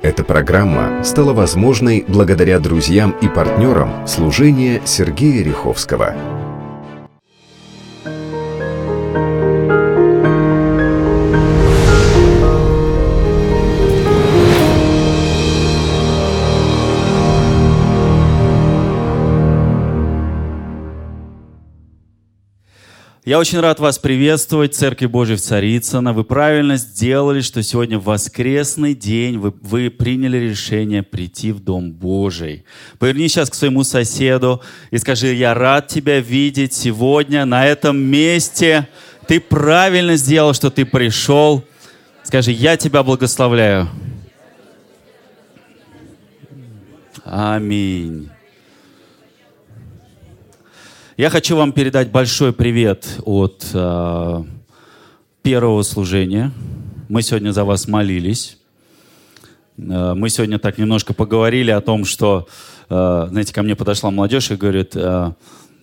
Эта программа стала возможной благодаря друзьям и партнерам служения Сергея Риховского. Я очень рад вас приветствовать, Церкви Божьей в Царицыно. Вы правильно сделали, что сегодня воскресный день, вы, вы приняли решение прийти в Дом Божий. Поверни сейчас к своему соседу и скажи, я рад тебя видеть сегодня на этом месте. Ты правильно сделал, что ты пришел. Скажи, я тебя благословляю. Аминь. Я хочу вам передать большой привет от э, первого служения. Мы сегодня за вас молились. Э, мы сегодня так немножко поговорили о том, что, э, знаете, ко мне подошла молодежь и говорит, э,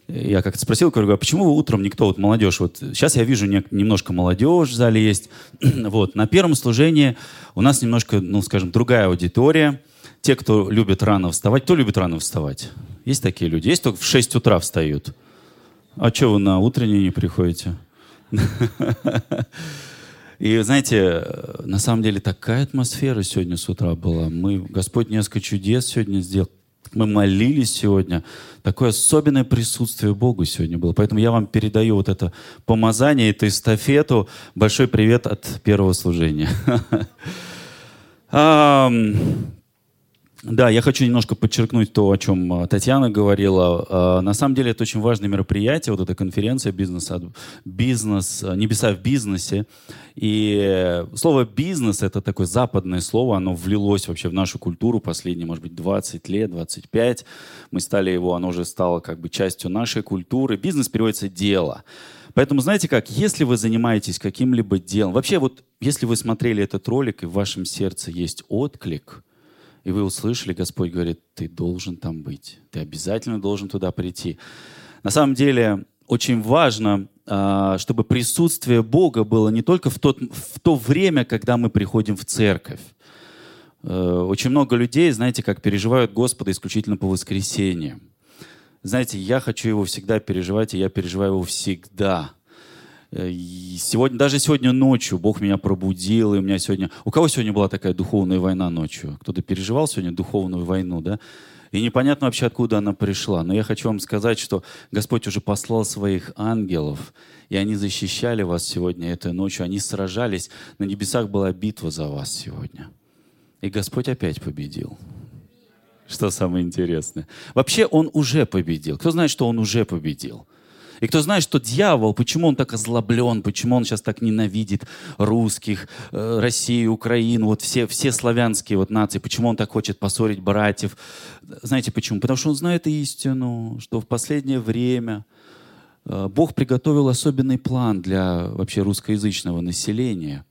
я как-то спросил, говорю, а почему утром никто, вот молодежь, вот сейчас я вижу не, немножко молодежь в зале есть, вот, на первом служении у нас немножко, ну, скажем, другая аудитория, те, кто любит рано вставать, кто любит рано вставать? Есть такие люди? Есть, кто в 6 утра встают? А что вы на утреннее не приходите? И знаете, на самом деле такая атмосфера сегодня с утра была. Мы, Господь несколько чудес сегодня сделал. Мы молились сегодня. Такое особенное присутствие Богу сегодня было. Поэтому я вам передаю вот это помазание, эту эстафету. Большой привет от первого служения. Да, я хочу немножко подчеркнуть то, о чем а, Татьяна говорила. А, на самом деле это очень важное мероприятие, вот эта конференция бизнес, бизнес а, небеса в бизнесе. И слово бизнес это такое западное слово, оно влилось вообще в нашу культуру последние, может быть, 20 лет, 25. Мы стали его, оно уже стало как бы частью нашей культуры. Бизнес переводится дело. Поэтому, знаете как, если вы занимаетесь каким-либо делом, вообще вот, если вы смотрели этот ролик и в вашем сердце есть отклик – и вы услышали, Господь говорит, ты должен там быть, ты обязательно должен туда прийти. На самом деле очень важно, а, чтобы присутствие Бога было не только в, тот, в то время, когда мы приходим в церковь. Э, очень много людей, знаете, как переживают Господа исключительно по воскресеньям. Знаете, я хочу его всегда переживать, и я переживаю его всегда – сегодня, даже сегодня ночью Бог меня пробудил, и у меня сегодня... У кого сегодня была такая духовная война ночью? Кто-то переживал сегодня духовную войну, да? И непонятно вообще, откуда она пришла. Но я хочу вам сказать, что Господь уже послал своих ангелов, и они защищали вас сегодня этой ночью. Они сражались. На небесах была битва за вас сегодня. И Господь опять победил. Что самое интересное. Вообще Он уже победил. Кто знает, что Он уже победил? И кто знает, что дьявол, почему он так озлоблен, почему он сейчас так ненавидит русских, э, Россию, Украину, вот все, все славянские вот нации, почему он так хочет поссорить братьев. Знаете почему? Потому что он знает истину, что в последнее время э, Бог приготовил особенный план для вообще русскоязычного населения.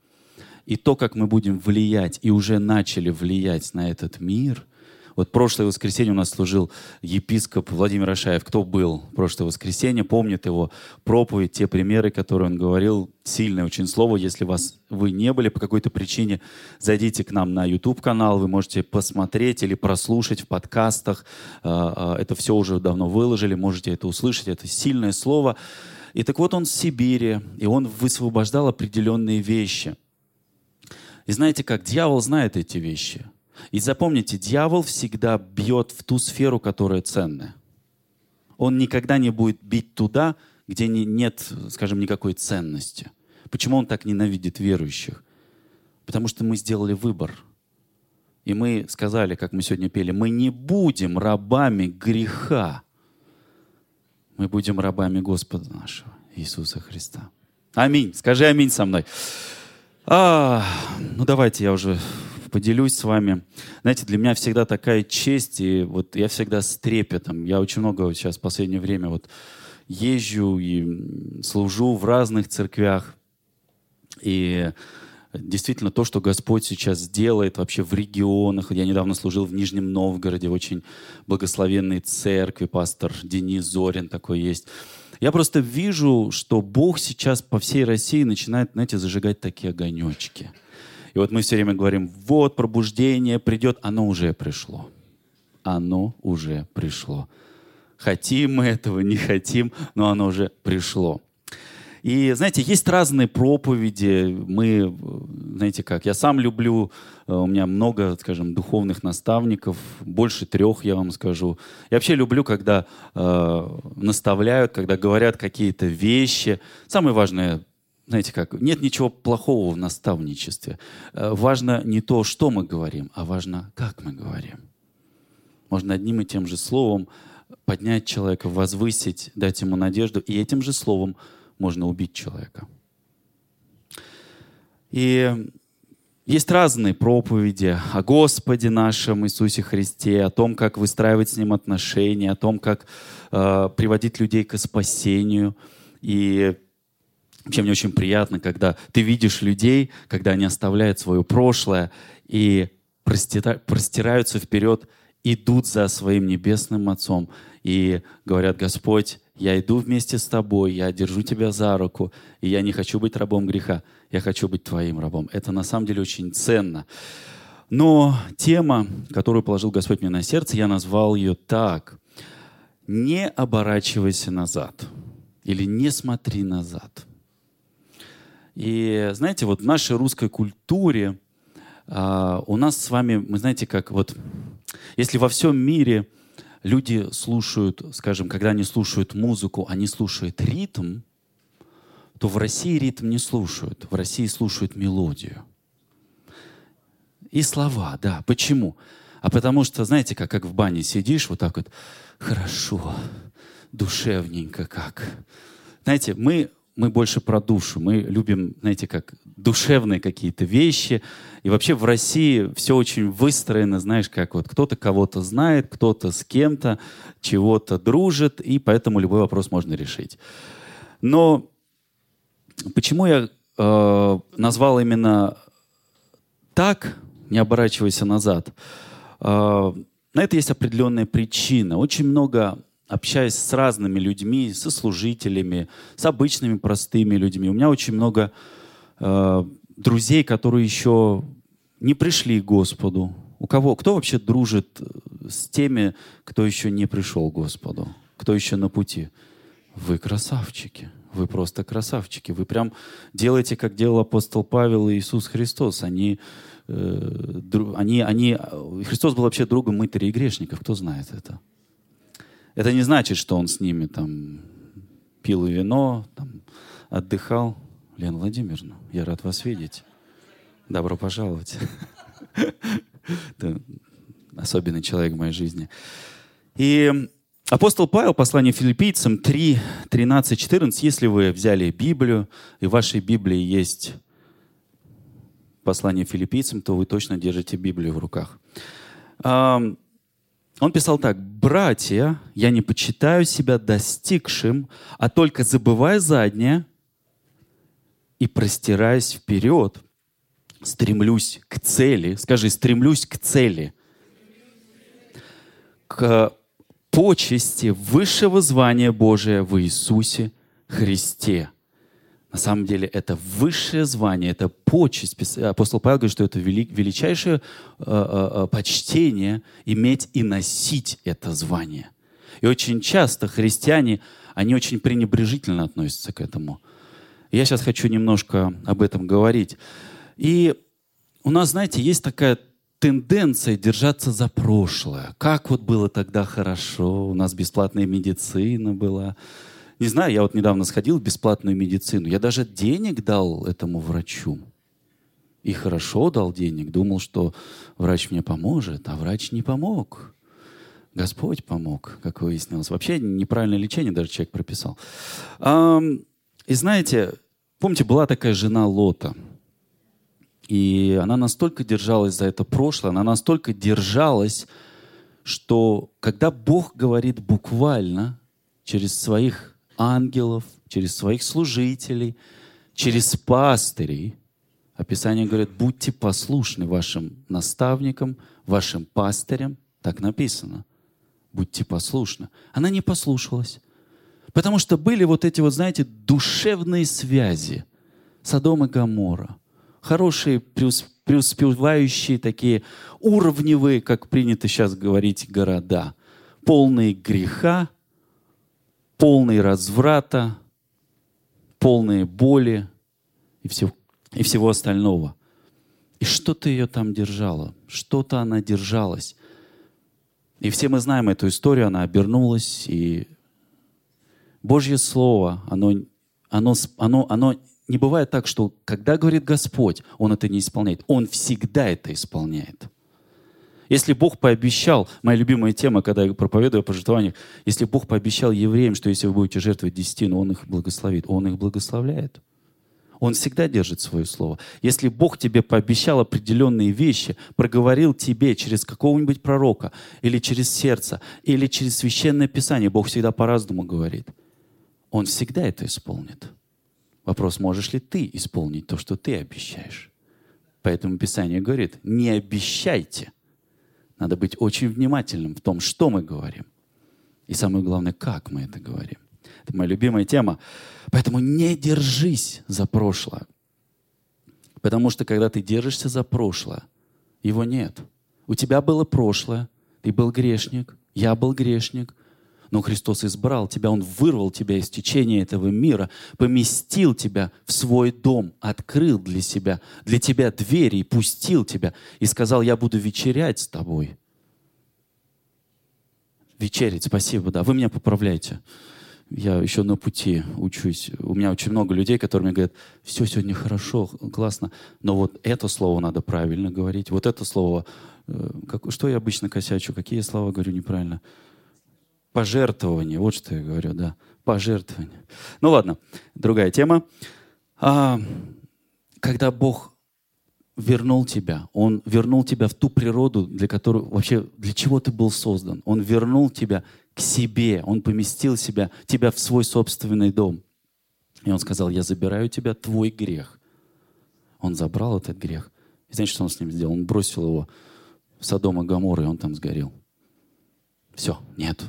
И то, как мы будем влиять, и уже начали влиять на этот мир – вот прошлое воскресенье у нас служил епископ Владимир Ашаев. Кто был прошлое воскресенье, помнит его проповедь, те примеры, которые он говорил. Сильное очень слово. Если вас, вы не были по какой-то причине, зайдите к нам на YouTube-канал. Вы можете посмотреть или прослушать в подкастах. А, а, это все уже давно выложили. Можете это услышать. Это сильное слово. И так вот он в Сибири, и он высвобождал определенные вещи. И знаете как, дьявол знает эти вещи – и запомните, дьявол всегда бьет в ту сферу, которая ценная. Он никогда не будет бить туда, где не, нет, скажем, никакой ценности. Почему он так ненавидит верующих? Потому что мы сделали выбор. И мы сказали, как мы сегодня пели, мы не будем рабами греха. Мы будем рабами Господа нашего, Иисуса Христа. Аминь. Скажи аминь со мной. А, ну давайте я уже поделюсь с вами. Знаете, для меня всегда такая честь, и вот я всегда с трепетом. Я очень много вот сейчас в последнее время вот езжу и служу в разных церквях. И действительно то, что Господь сейчас делает вообще в регионах. Я недавно служил в Нижнем Новгороде, в очень благословенной церкви, пастор Денис Зорин такой есть. Я просто вижу, что Бог сейчас по всей России начинает, знаете, зажигать такие огонечки – И вот мы все время говорим, вот пробуждение придет, оно уже пришло. Оно уже пришло. Хотим мы этого, не хотим, но оно уже пришло. И, знаете, есть разные проповеди. Мы, знаете как, я сам люблю, э, у меня много, скажем, духовных наставников, больше трех, я вам скажу. Я вообще люблю, когда э, наставляют, когда говорят какие-то вещи. Самое важное, знаете как, нет ничего плохого в наставничестве. Э, важно не то, что мы говорим, а важно, как мы говорим. Можно одним и тем же словом поднять человека, возвысить, дать ему надежду, и этим же словом можно убить человека. И есть разные проповеди о Господе нашем Иисусе Христе, о том, как выстраивать с Ним отношения, о том, как э, приводить людей к спасению. И вообще мне очень приятно, когда ты видишь людей, когда они оставляют свое прошлое и простира, простираются вперед, идут за своим небесным Отцом и говорят, Господь, я иду вместе с тобой, я держу тебя за руку, и я не хочу быть рабом греха, я хочу быть твоим рабом. Это на самом деле очень ценно. Но тема, которую положил Господь мне на сердце, я назвал ее так. Не оборачивайся назад или не смотри назад. И знаете, вот в нашей русской культуре а, у нас с вами, мы знаете, как вот, если во всем мире люди слушают, скажем, когда они слушают музыку, они слушают ритм, то в России ритм не слушают. В России слушают мелодию. И слова, да. Почему? А потому что, знаете, как, как в бане сидишь, вот так вот, хорошо, душевненько как. Знаете, мы мы больше про душу. Мы любим, знаете, как душевные какие-то вещи. И вообще в России все очень выстроено, знаешь, как вот кто-то кого-то знает, кто-то с кем-то чего-то дружит, и поэтому любой вопрос можно решить. Но почему я э, назвал именно так, не оборачивайся назад? Э, на это есть определенная причина. Очень много общаясь с разными людьми, со служителями, с обычными простыми людьми. У меня очень много э, друзей, которые еще не пришли к Господу. У кого? Кто вообще дружит э, с теми, кто еще не пришел к Господу? Кто еще на пути? Вы красавчики. Вы просто красавчики. Вы прям делаете, как делал апостол Павел и Иисус Христос. Они, э, они, они, Христос был вообще другом мытарей и грешников. Кто знает это? Это не значит, что он с ними там пил вино, там, отдыхал. Лена Владимировна, я рад вас видеть. Добро пожаловать. особенный человек в моей жизни. И апостол Павел, послание филиппийцам 3, 13, 14, если вы взяли Библию, и в вашей Библии есть послание филиппийцам, то вы точно держите Библию в руках. Он писал так, «Братья, я не почитаю себя достигшим, а только забывая заднее и простираясь вперед, стремлюсь к цели». Скажи, стремлюсь к цели. К почести высшего звания Божия в Иисусе Христе. На самом деле это высшее звание, это почесть. Апостол Павел говорит, что это величайшее э, э, э, почтение иметь и носить это звание. И очень часто христиане, они очень пренебрежительно относятся к этому. Я сейчас хочу немножко об этом говорить. И у нас, знаете, есть такая тенденция держаться за прошлое. Как вот было тогда хорошо, у нас бесплатная медицина была, не знаю, я вот недавно сходил в бесплатную медицину. Я даже денег дал этому врачу. И хорошо дал денег. Думал, что врач мне поможет, а врач не помог. Господь помог, как выяснилось. Вообще неправильное лечение даже человек прописал. И знаете, помните, была такая жена Лота. И она настолько держалась за это прошлое, она настолько держалась, что когда Бог говорит буквально через своих ангелов, через своих служителей, через пастырей. Описание говорит, будьте послушны вашим наставникам, вашим пастырям. Так написано. Будьте послушны. Она не послушалась. Потому что были вот эти вот, знаете, душевные связи. Содом и Гамора. Хорошие, преус... преуспевающие такие уровневые, как принято сейчас говорить, города. Полные греха, полные разврата, полные боли и, все, и всего остального. И что-то ее там держало, что-то она держалась. И все мы знаем эту историю, она обернулась, и Божье Слово, оно, оно, оно, оно не бывает так, что когда говорит Господь, Он это не исполняет. Он всегда это исполняет. Если Бог пообещал, моя любимая тема, когда я проповедую о пожертвованиях, если Бог пообещал евреям, что если вы будете жертвовать десятину, Он их благословит, Он их благословляет. Он всегда держит свое слово. Если Бог тебе пообещал определенные вещи, проговорил тебе через какого-нибудь пророка, или через сердце, или через священное писание, Бог всегда по-разному говорит. Он всегда это исполнит. Вопрос, можешь ли ты исполнить то, что ты обещаешь? Поэтому Писание говорит, не обещайте. Надо быть очень внимательным в том, что мы говорим. И самое главное, как мы это говорим. Это моя любимая тема. Поэтому не держись за прошлое. Потому что когда ты держишься за прошлое, его нет. У тебя было прошлое, ты был грешник, я был грешник, но Христос избрал тебя, Он вырвал тебя из течения этого мира, поместил тебя в свой дом, открыл для себя, для тебя двери и пустил тебя, и сказал, я буду вечерять с тобой. Вечерить, спасибо, да. Вы меня поправляете. Я еще на пути учусь. У меня очень много людей, которые мне говорят, все сегодня хорошо, классно, но вот это слово надо правильно говорить, вот это слово, э, как, что я обычно косячу, какие слова говорю неправильно. Пожертвование, вот что я говорю, да. Пожертвование. Ну ладно, другая тема. А, когда Бог вернул тебя, Он вернул тебя в ту природу, для которой вообще для чего ты был создан. Он вернул тебя к себе, Он поместил себя, тебя в свой собственный дом. И Он сказал, я забираю тебя, твой грех. Он забрал этот грех. И знаете, что Он с ним сделал? Он бросил его в Содом и Гамор, и он там сгорел. Все, нет.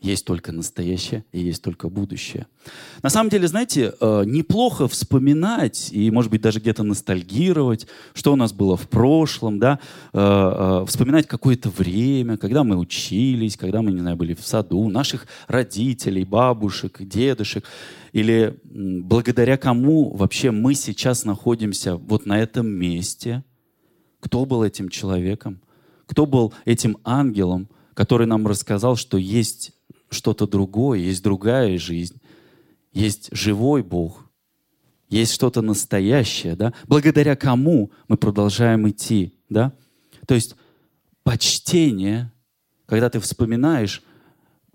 Есть только настоящее и есть только будущее. На самом деле, знаете, э, неплохо вспоминать и, может быть, даже где-то ностальгировать, что у нас было в прошлом, да, э, э, вспоминать какое-то время, когда мы учились, когда мы, не знаю, были в саду, наших родителей, бабушек, дедушек, или благодаря кому вообще мы сейчас находимся вот на этом месте, кто был этим человеком, кто был этим ангелом, который нам рассказал, что есть что-то другое, есть другая жизнь, есть живой Бог, есть что-то настоящее, да, благодаря кому мы продолжаем идти, да. То есть почтение, когда ты вспоминаешь,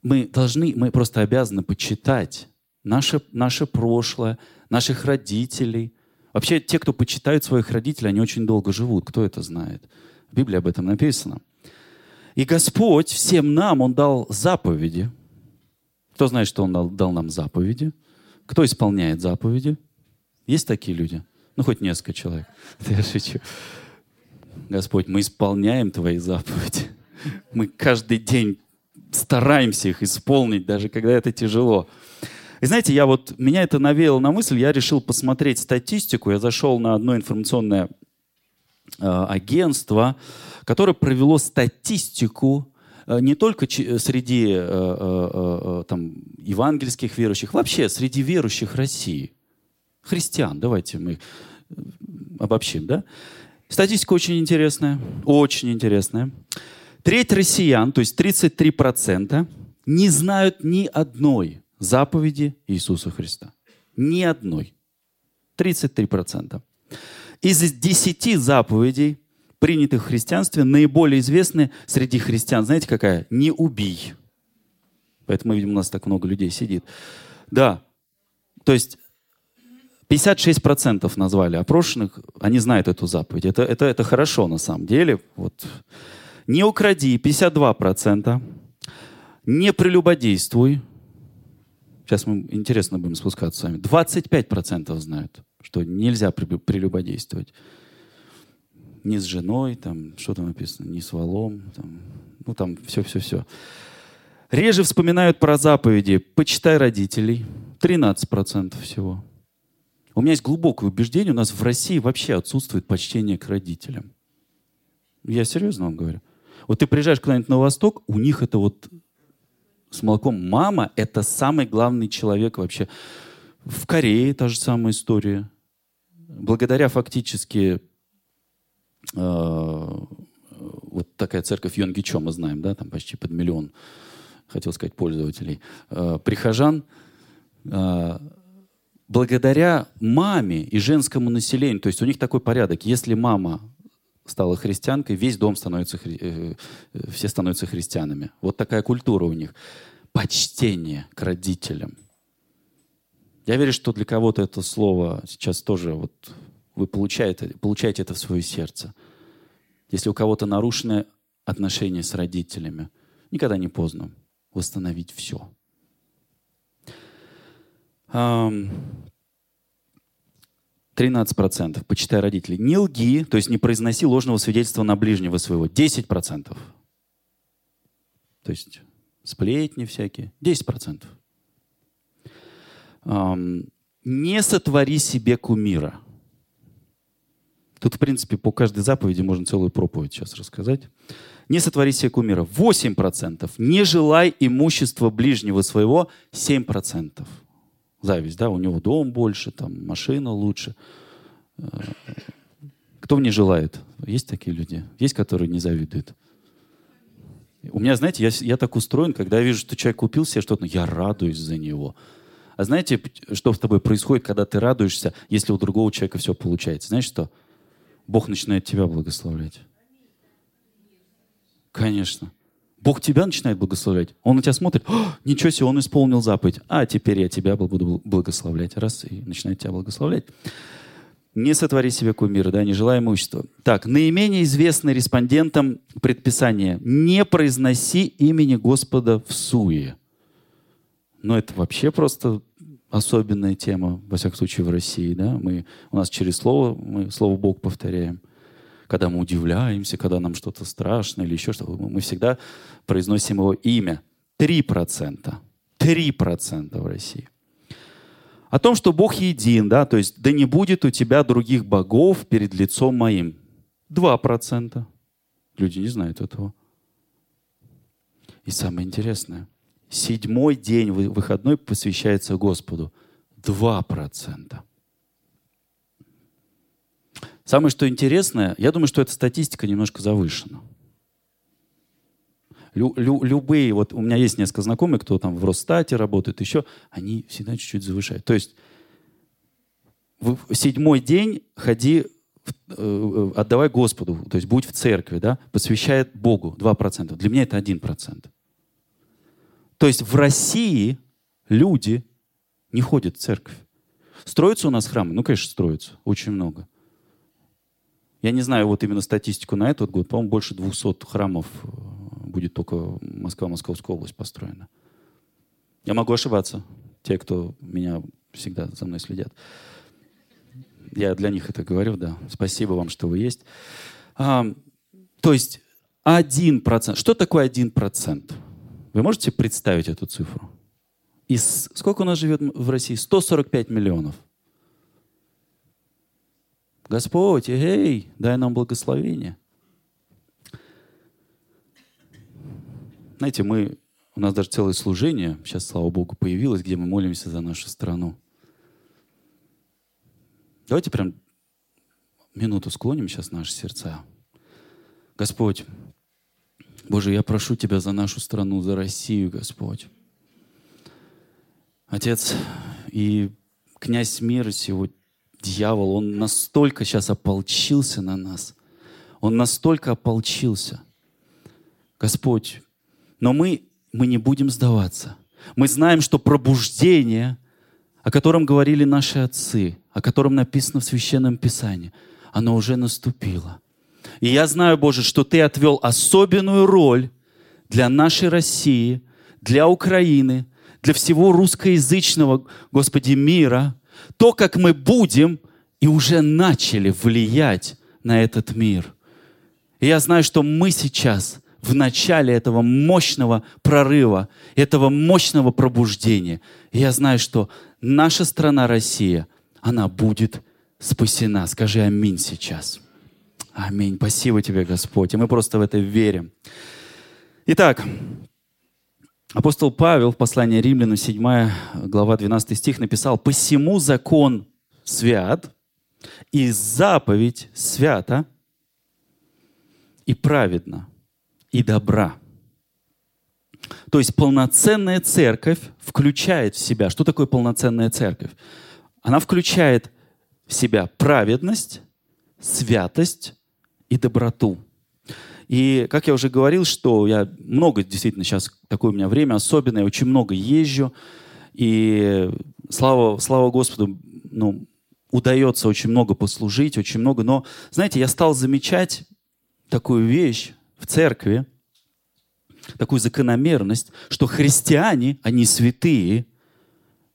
мы должны, мы просто обязаны почитать наше, наше прошлое, наших родителей. Вообще, те, кто почитают своих родителей, они очень долго живут. Кто это знает? В Библии об этом написано. И Господь всем нам, Он дал заповеди – кто знает, что Он дал, дал нам заповеди? Кто исполняет заповеди? Есть такие люди? Ну, хоть несколько человек. Я шучу. Господь, мы исполняем Твои заповеди. Мы каждый день стараемся их исполнить, даже когда это тяжело. И знаете, я вот, меня это навеяло на мысль, я решил посмотреть статистику. Я зашел на одно информационное э, агентство, которое провело статистику не только э, среди э, там, евангельских верующих, вообще среди верующих России, христиан, давайте мы обобщим, да? Статистика очень интересная, очень интересная. Треть россиян, то есть 33%, не знают ни одной заповеди Иисуса Христа. Ни одной. 33%. Из 10 заповедей принятых в христианстве, наиболее известны среди христиан, знаете какая? Не убий. Поэтому, видимо, у нас так много людей сидит. Да. То есть 56% назвали опрошенных, они знают эту заповедь. Это, это, это хорошо на самом деле. Вот. Не укради, 52%. Не прелюбодействуй. Сейчас мы интересно будем спускаться с вами. 25% знают, что нельзя прелюбодействовать не с женой, там, что там написано, не с валом, там, ну там все-все-все. Реже вспоминают про заповеди «почитай родителей», 13% всего. У меня есть глубокое убеждение, у нас в России вообще отсутствует почтение к родителям. Я серьезно вам говорю. Вот ты приезжаешь куда-нибудь на Восток, у них это вот с молоком. Мама — это самый главный человек вообще. В Корее та же самая история. Благодаря фактически вот такая церковь Йонгичо, мы знаем, да, там почти под миллион, хотел сказать, пользователей, э, прихожан, э, благодаря маме и женскому населению, то есть у них такой порядок, если мама стала христианкой, весь дом становится, э, э, все становятся христианами. Вот такая культура у них. Почтение к родителям. Я верю, что для кого-то это слово сейчас тоже вот вы получаете, получаете это в свое сердце. Если у кого-то нарушены отношения с родителями, никогда не поздно восстановить все. 13%. Почитай родителей. Не лги, то есть не произноси ложного свидетельства на ближнего своего. 10%. То есть сплетни всякие. 10%. Эм, не сотвори себе кумира. Тут, в принципе, по каждой заповеди можно целую проповедь сейчас рассказать. Не сотвори себе кумира. 8%. Не желай имущества ближнего своего. 7% зависть, да, у него дом больше, там, машина лучше. Э, кто мне желает? Есть такие люди? Есть, которые не завидуют? У меня, знаете, я, я так устроен, когда я вижу, что человек купил себе что-то, я радуюсь за него. А знаете, что с тобой происходит, когда ты радуешься, если у другого человека все получается? Знаешь что? Бог начинает тебя благословлять. Конечно. Бог тебя начинает благословлять. Он на тебя смотрит, ничего себе, он исполнил заповедь. А теперь я тебя буду благословлять. Раз, и начинает тебя благословлять. Не сотвори себе кумира, да, не желай имущества. Так, наименее известное респондентам предписание. Не произноси имени Господа в суе. Но это вообще просто особенная тема, во всяком случае, в России. Да? Мы, у нас через слово, мы слово Бог повторяем когда мы удивляемся, когда нам что-то страшно или еще что-то, мы всегда произносим его имя. 3%. 3% в России. О том, что Бог един, да, то есть да не будет у тебя других богов перед лицом моим. 2%. Люди не знают этого. И самое интересное, седьмой день выходной посвящается Господу. 2%. Самое что интересное, я думаю, что эта статистика немножко завышена. Лю, лю, любые, вот у меня есть несколько знакомых, кто там в Росстате работает, еще, они всегда чуть-чуть завышают. То есть в седьмой день ходи, э, отдавай Господу, то есть будь в церкви, да, посвящает Богу 2%. Для меня это 1%. То есть в России люди не ходят в церковь. Строятся у нас храмы? Ну, конечно, строятся. Очень много. Я не знаю вот именно статистику на этот год. По-моему, больше 200 храмов э, будет только Москва, Московская область построена. Я могу ошибаться. Те, кто меня всегда за мной следят. Я для них это говорю, да. Спасибо вам, что вы есть. А, то есть один процент. Что такое один процент? Вы можете представить эту цифру? Из, сколько у нас живет в России? 145 миллионов. Господь, эй, дай нам благословение. Знаете, мы, у нас даже целое служение, сейчас, слава Богу, появилось, где мы молимся за нашу страну. Давайте прям минуту склоним сейчас наши сердца. Господь, Боже, я прошу Тебя за нашу страну, за Россию, Господь. Отец, и князь мира сегодня, дьявол, он настолько сейчас ополчился на нас. Он настолько ополчился. Господь, но мы, мы не будем сдаваться. Мы знаем, что пробуждение, о котором говорили наши отцы, о котором написано в Священном Писании, оно уже наступило. И я знаю, Боже, что Ты отвел особенную роль для нашей России, для Украины, для всего русскоязычного, Господи, мира – то, как мы будем и уже начали влиять на этот мир. И я знаю, что мы сейчас в начале этого мощного прорыва, этого мощного пробуждения. И я знаю, что наша страна Россия, она будет спасена. Скажи аминь сейчас. Аминь. Спасибо тебе, Господь. И мы просто в это верим. Итак, апостол Павел в послании Римлянам, 7 глава, 12 стих написал, «Посему закон свят, и заповедь свята, и праведна, и добра». То есть полноценная церковь включает в себя, что такое полноценная церковь? Она включает в себя праведность, святость и доброту. И, как я уже говорил, что я много, действительно, сейчас такое у меня время особенное, я очень много езжу, и слава, слава Господу, ну, удается очень много послужить, очень много. Но, знаете, я стал замечать такую вещь в церкви, такую закономерность, что христиане, они святые,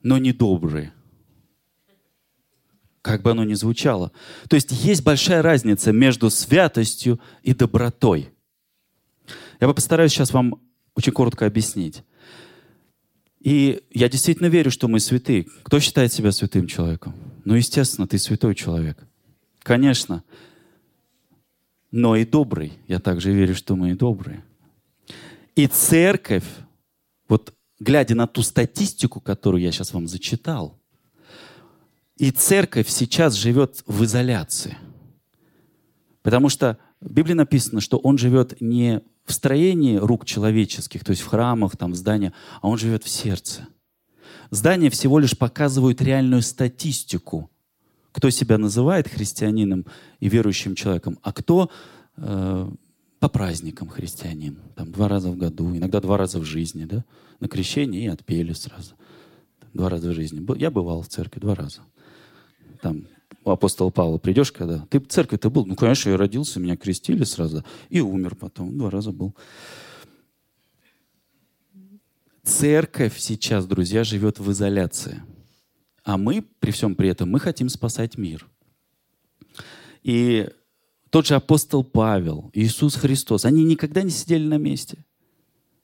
но не добрые. Как бы оно ни звучало. То есть есть большая разница между святостью и добротой. Я бы постараюсь сейчас вам очень коротко объяснить. И я действительно верю, что мы святые. Кто считает себя святым человеком? Ну, естественно, ты святой человек. Конечно. Но и добрый. Я также верю, что мы и добрые. И церковь, вот глядя на ту статистику, которую я сейчас вам зачитал, и церковь сейчас живет в изоляции. Потому что в Библии написано, что он живет не в строении рук человеческих, то есть в храмах, там, в зданиях, а он живет в сердце. Здания всего лишь показывают реальную статистику, кто себя называет христианином и верующим человеком, а кто э, по праздникам христианин. Там два раза в году, иногда два раза в жизни, да? На крещение и отпели сразу. Два раза в жизни. Я бывал в церкви два раза там, у апостола Павла придешь, когда... Ты в церкви-то был? Ну, конечно, я родился, меня крестили сразу. И умер потом. Два раза был. Церковь сейчас, друзья, живет в изоляции. А мы, при всем при этом, мы хотим спасать мир. И тот же апостол Павел, Иисус Христос, они никогда не сидели на месте.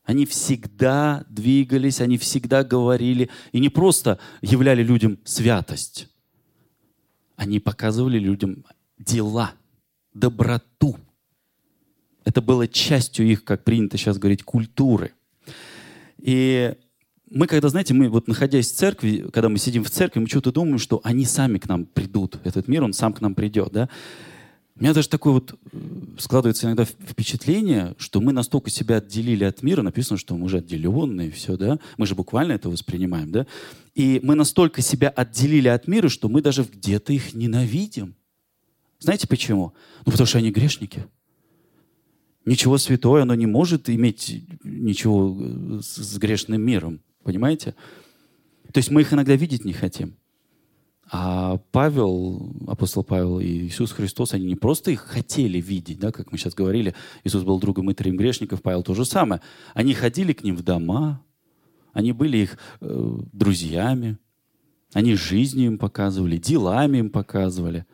Они всегда двигались, они всегда говорили и не просто являли людям святость, они показывали людям дела, доброту. Это было частью их, как принято сейчас говорить, культуры. И мы, когда, знаете, мы вот находясь в церкви, когда мы сидим в церкви, мы что-то думаем, что они сами к нам придут, этот мир, он сам к нам придет, да? У меня даже такое вот э, складывается иногда впечатление, что мы настолько себя отделили от мира, написано, что мы уже отделенные, все, да? Мы же буквально это воспринимаем, да? И мы настолько себя отделили от мира, что мы даже где-то их ненавидим. Знаете почему? Ну, потому что они грешники. Ничего святое, оно не может иметь ничего э, с грешным миром. Понимаете? То есть мы их иногда видеть не хотим. А Павел, апостол Павел и Иисус Христос, они не просто их хотели видеть, да, как мы сейчас говорили, Иисус был другом и трем грешников, Павел то же самое. Они ходили к ним в дома, они были их э, друзьями, они жизнью им показывали, делами им показывали.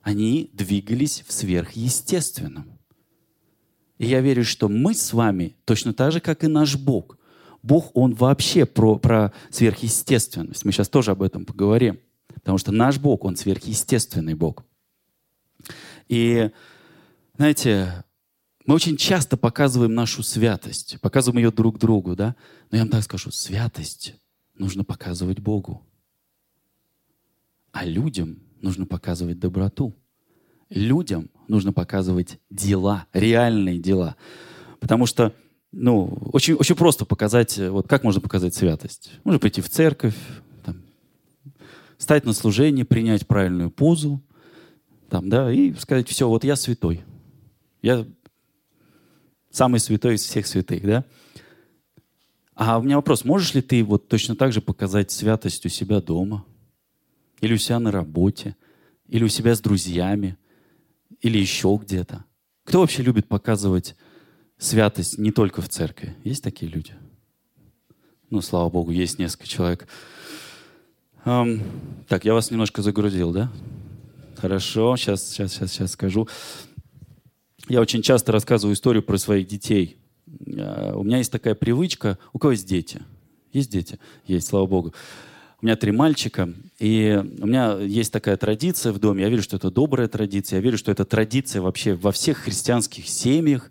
Они двигались в сверхъестественном. И я верю, что мы с вами точно так же, как и наш Бог. Бог, Он вообще про, про сверхъестественность. Мы сейчас тоже об этом поговорим. Потому что наш Бог, Он сверхъестественный Бог. И, знаете, мы очень часто показываем нашу святость, показываем ее друг другу, да? Но я вам так скажу, святость нужно показывать Богу. А людям нужно показывать доброту. Людям нужно показывать дела, реальные дела. Потому что, ну, очень, очень просто показать, вот как можно показать святость? Можно прийти в церковь, стать на служение, принять правильную позу, там, да, и сказать, все, вот я святой. Я самый святой из всех святых, да? А у меня вопрос, можешь ли ты вот точно так же показать святость у себя дома? Или у себя на работе? Или у себя с друзьями? Или еще где-то? Кто вообще любит показывать святость не только в церкви? Есть такие люди? Ну, слава Богу, есть несколько человек. Um, так, я вас немножко загрузил, да? Хорошо, сейчас, сейчас, сейчас, сейчас скажу. Я очень часто рассказываю историю про своих детей. Uh, у меня есть такая привычка. У кого есть дети? Есть дети? Есть, слава Богу. У меня три мальчика, и у меня есть такая традиция в доме. Я верю, что это добрая традиция. Я верю, что это традиция вообще во всех христианских семьях.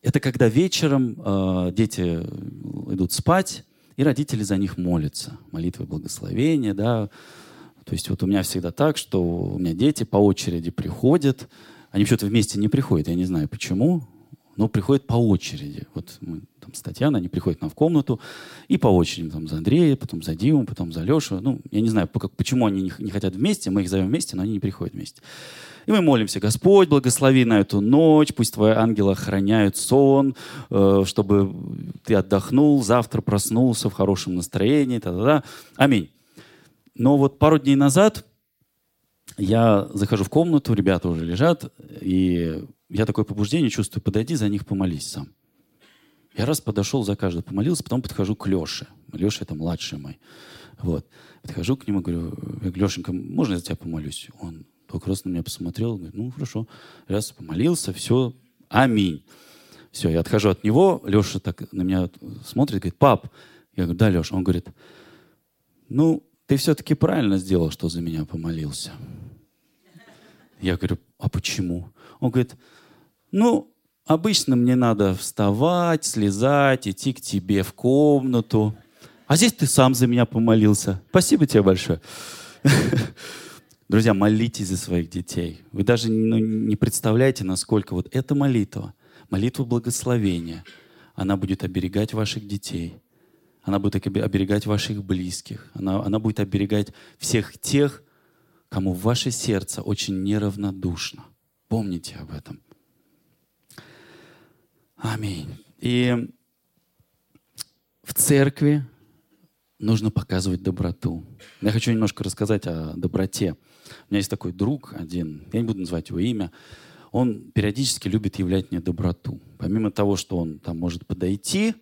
Это когда вечером э, дети идут спать, и родители за них молятся. Молитвы благословения, да. То есть вот у меня всегда так, что у меня дети по очереди приходят. Они почему-то вместе не приходят, я не знаю почему но приходят по очереди. Вот мы там с Татьяной, они приходят нам в комнату, и по очереди, там за Андрея, потом за Диму, потом за Лешу. Ну, я не знаю, как, почему они не хотят вместе, мы их зовем вместе, но они не приходят вместе. И мы молимся, Господь, благослови на эту ночь, пусть твои ангелы охраняют сон, э, чтобы ты отдохнул, завтра проснулся в хорошем настроении, та-да-да. Аминь. Но вот пару дней назад я захожу в комнату, ребята уже лежат, и я такое побуждение чувствую, подойди, за них помолись сам. Я раз подошел, за каждого помолился, потом подхожу к Леше. Леша это младший мой. Вот. Подхожу к нему, говорю, Лешенька, можно я за тебя помолюсь? Он только раз на меня посмотрел, говорит, ну хорошо. Раз помолился, все, аминь. Все, я отхожу от него, Леша так на меня смотрит, говорит, пап. Я говорю, да, Леша. Он говорит, ну, ты все-таки правильно сделал, что за меня помолился. Я говорю, а почему? Он говорит, ну, обычно мне надо вставать, слезать, идти к тебе в комнату. А здесь ты сам за меня помолился. Спасибо тебе большое. Друзья, молитесь за своих детей. Вы даже ну, не представляете, насколько вот эта молитва, молитва благословения, она будет оберегать ваших детей. Она будет оберегать ваших близких. Она, она будет оберегать всех тех, кому ваше сердце очень неравнодушно. Помните об этом. Аминь. И в церкви нужно показывать доброту. Я хочу немножко рассказать о доброте. У меня есть такой друг один, я не буду называть его имя, он периодически любит являть мне доброту. Помимо того, что он там может подойти,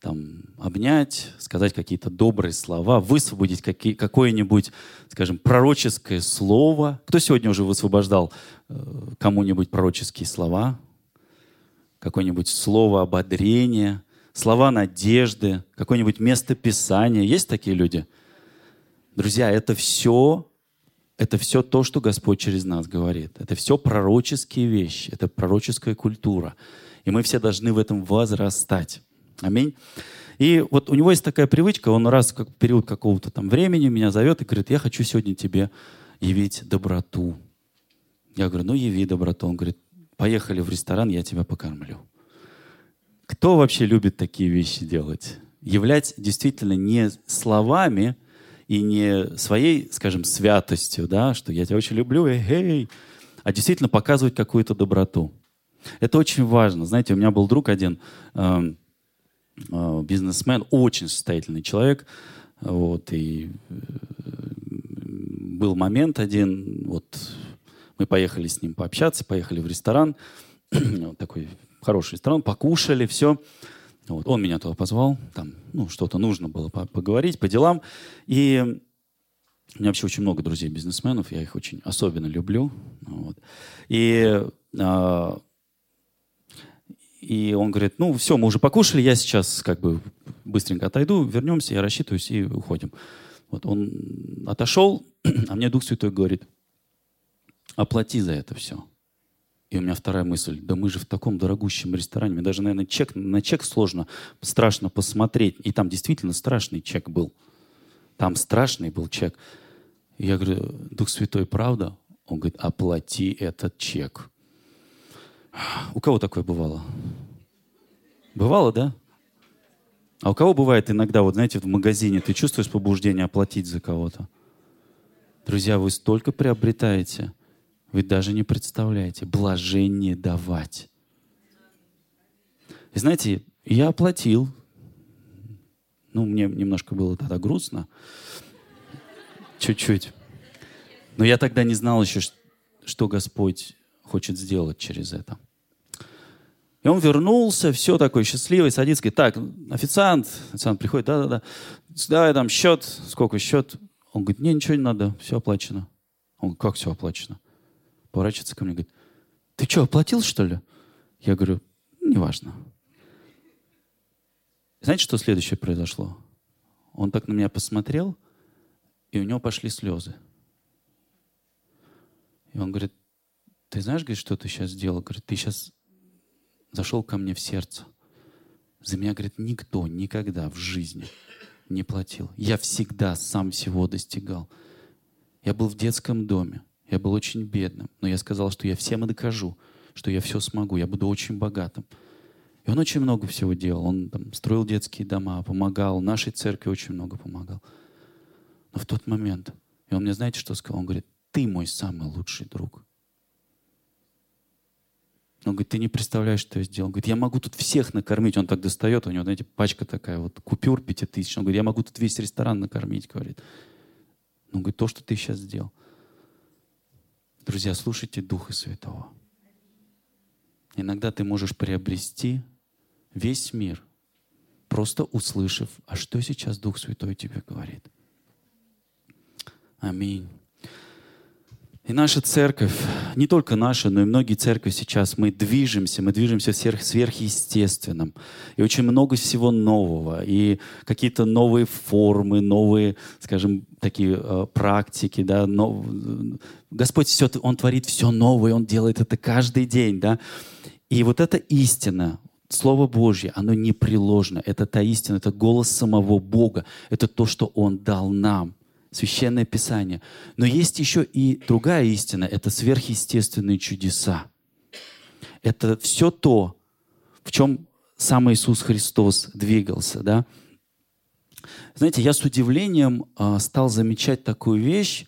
там, обнять, сказать какие-то добрые слова, высвободить какие, какое-нибудь, скажем, пророческое слово. Кто сегодня уже высвобождал э, кому-нибудь пророческие слова? какое-нибудь слово ободрения, слова надежды, какое-нибудь место Писания. Есть такие люди? Друзья, это все, это все то, что Господь через нас говорит. Это все пророческие вещи, это пророческая культура. И мы все должны в этом возрастать. Аминь. И вот у него есть такая привычка, он раз в период какого-то там времени меня зовет и говорит, я хочу сегодня тебе явить доброту. Я говорю, ну яви доброту. Он говорит, поехали в ресторан, я тебя покормлю. Кто вообще любит такие вещи делать? Являть действительно не словами и не своей, скажем, святостью, да, что я тебя очень люблю, эй, а действительно показывать какую-то доброту. Это очень важно. Знаете, у меня был друг один, э, э, бизнесмен, очень состоятельный человек, вот, и э, был момент один, вот, мы поехали с ним пообщаться, поехали в ресторан, такой хороший ресторан, покушали, все. Вот. Он меня туда позвал, там, ну, что-то нужно было поговорить по делам. И у меня вообще очень много друзей-бизнесменов, я их очень особенно люблю. Вот. И, а, и он говорит, ну, все, мы уже покушали, я сейчас как бы быстренько отойду, вернемся, я рассчитываюсь и уходим. Вот он отошел, а мне Дух Святой говорит, оплати за это все. И у меня вторая мысль, да мы же в таком дорогущем ресторане, мне даже, наверное, чек, на чек сложно, страшно посмотреть. И там действительно страшный чек был. Там страшный был чек. И я говорю, Дух Святой, правда? Он говорит, оплати этот чек. У кого такое бывало? Бывало, да? А у кого бывает иногда, вот знаете, в магазине ты чувствуешь побуждение оплатить за кого-то? Друзья, вы столько приобретаете – вы даже не представляете, блажение давать. И знаете, я оплатил. Ну, мне немножко было тогда грустно. Чуть-чуть. Но я тогда не знал еще, что Господь хочет сделать через это. И он вернулся, все такой счастливый, садится, говорит, так, официант, официант приходит, да-да-да, давай там счет, сколько счет? Он говорит, не, ничего не надо, все оплачено. Он говорит, как все оплачено? Поворачивается ко мне и говорит, ты что, оплатил, что ли? Я говорю, неважно. Знаете, что следующее произошло? Он так на меня посмотрел, И у него пошли слезы. И он говорит, ты знаешь, говорит, что ты сейчас сделал? Говорит, ты сейчас зашел ко мне в сердце. За меня, говорит, никто никогда в жизни не платил. Я всегда сам всего достигал. Я был в детском доме. Я был очень бедным. Но я сказал, что я всем и докажу, что я все смогу. Я буду очень богатым. И он очень много всего делал. Он там, строил детские дома, помогал. Нашей церкви очень много помогал. Но в тот момент, и он мне, знаете, что сказал? Он говорит, ты мой самый лучший друг. Он говорит, ты не представляешь, что я сделал. Он говорит, я могу тут всех накормить. Он так достает, у него, знаете, пачка такая, вот купюр пятитысяч. Он говорит, я могу тут весь ресторан накормить, говорит. Он говорит, то, что ты сейчас сделал. Друзья, слушайте Духа Святого. Иногда ты можешь приобрести весь мир, просто услышав, а что сейчас Дух Святой тебе говорит. Аминь. И наша церковь, не только наша, но и многие церкви сейчас, мы движемся, мы движемся сверх, сверхъестественном. И очень много всего нового. И какие-то новые формы, новые, скажем, такие э, практики. Да, нов... Господь все, Он творит все новое, Он делает это каждый день. Да? И вот эта истина, Слово Божье, оно непреложно. Это та истина, это голос самого Бога. Это то, что Он дал нам. Священное Писание. Но есть еще и другая истина. Это сверхъестественные чудеса. Это все то, в чем сам Иисус Христос двигался. Да? Знаете, я с удивлением э, стал замечать такую вещь,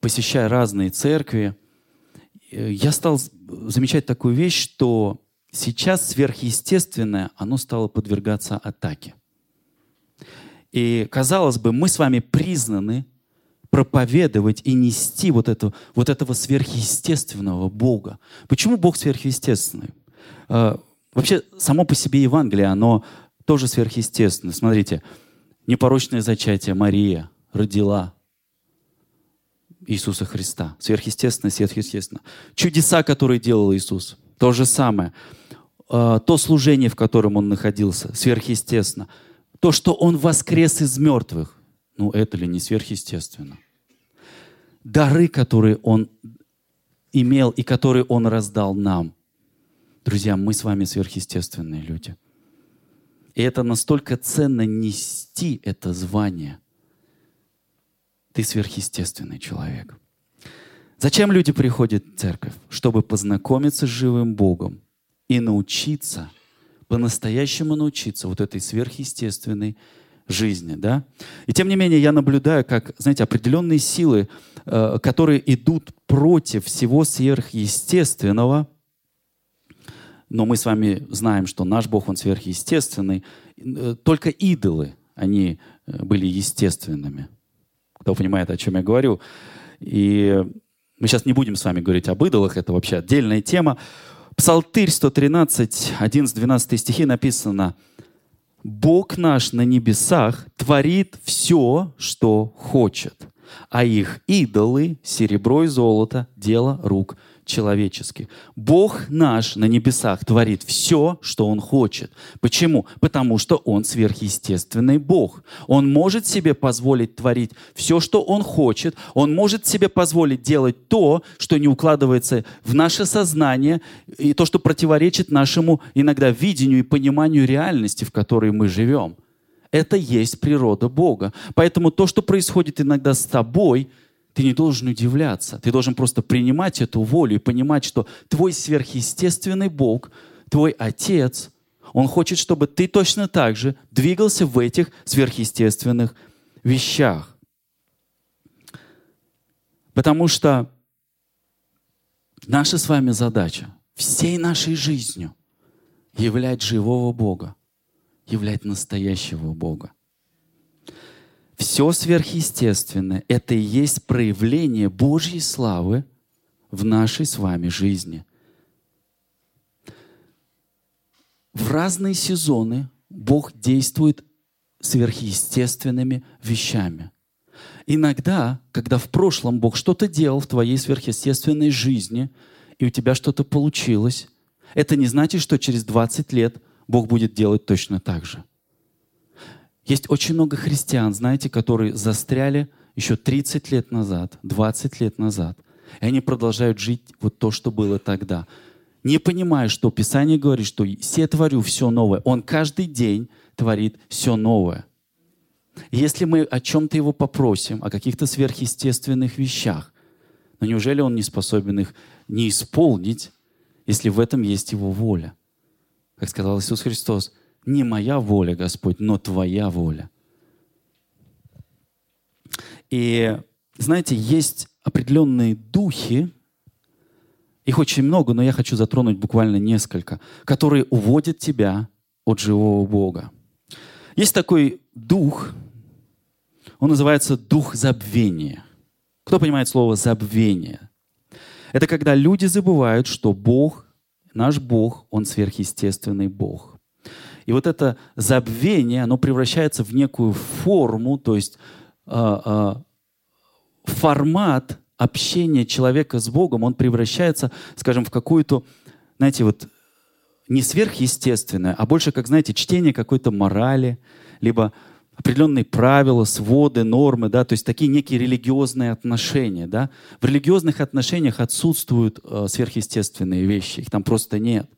посещая разные церкви. Я стал замечать такую вещь, что сейчас сверхъестественное, оно стало подвергаться атаке. И, казалось бы, мы с вами признаны проповедовать и нести вот, эту, вот этого сверхъестественного Бога. Почему Бог сверхъестественный? А, вообще, само по себе Евангелие, оно тоже сверхъестественное. Смотрите, непорочное зачатие Мария родила Иисуса Христа. Сверхъестественно, сверхъестественно. Чудеса, которые делал Иисус, то же самое. А, то служение, в котором Он находился, сверхъестественно то, что Он воскрес из мертвых, ну это ли не сверхъестественно? Дары, которые Он имел и которые Он раздал нам. Друзья, мы с вами сверхъестественные люди. И это настолько ценно нести это звание. Ты сверхъестественный человек. Зачем люди приходят в церковь? Чтобы познакомиться с живым Богом и научиться – по-настоящему научиться вот этой сверхъестественной жизни, да? И тем не менее я наблюдаю, как, знаете, определенные силы, э, которые идут против всего сверхъестественного, но мы с вами знаем, что наш Бог, Он сверхъестественный, э, только идолы, они э, были естественными. Кто понимает, о чем я говорю. И мы сейчас не будем с вами говорить об идолах, это вообще отдельная тема. Псалтырь 113, 11-12 стихи написано, «Бог наш на небесах творит все, что хочет, а их идолы, серебро и золото, дело рук человеческих. Бог наш на небесах творит все, что Он хочет. Почему? Потому что Он сверхъестественный Бог. Он может себе позволить творить все, что Он хочет. Он может себе позволить делать то, что не укладывается в наше сознание, и то, что противоречит нашему иногда видению и пониманию реальности, в которой мы живем. Это есть природа Бога. Поэтому то, что происходит иногда с тобой – ты не должен удивляться. Ты должен просто принимать эту волю и понимать, что твой сверхъестественный Бог, твой Отец, Он хочет, чтобы ты точно так же двигался в этих сверхъестественных вещах. Потому что наша с вами задача всей нашей жизнью являть живого Бога, являть настоящего Бога. Все сверхъестественное — это и есть проявление Божьей славы в нашей с вами жизни. В разные сезоны Бог действует сверхъестественными вещами. Иногда, когда в прошлом Бог что-то делал в твоей сверхъестественной жизни, и у тебя что-то получилось, это не значит, что через 20 лет Бог будет делать точно так же. Есть очень много христиан, знаете, которые застряли еще 30 лет назад, 20 лет назад. И они продолжают жить вот то, что было тогда. Не понимая, что Писание говорит, что «все творю все новое». Он каждый день творит все новое. Если мы о чем-то его попросим, о каких-то сверхъестественных вещах, но неужели он не способен их не исполнить, если в этом есть его воля? Как сказал Иисус Христос, не моя воля, Господь, но твоя воля. И знаете, есть определенные духи, их очень много, но я хочу затронуть буквально несколько, которые уводят тебя от живого Бога. Есть такой дух, он называется дух забвения. Кто понимает слово забвение? Это когда люди забывают, что Бог, наш Бог, Он сверхъестественный Бог. И вот это забвение, оно превращается в некую форму, то есть э, э, формат общения человека с Богом, он превращается, скажем, в какую-то, знаете, вот не сверхъестественное, а больше, как, знаете, чтение какой-то морали, либо определенные правила, своды, нормы, да, то есть такие некие религиозные отношения, да. В религиозных отношениях отсутствуют э, сверхъестественные вещи, их там просто нет.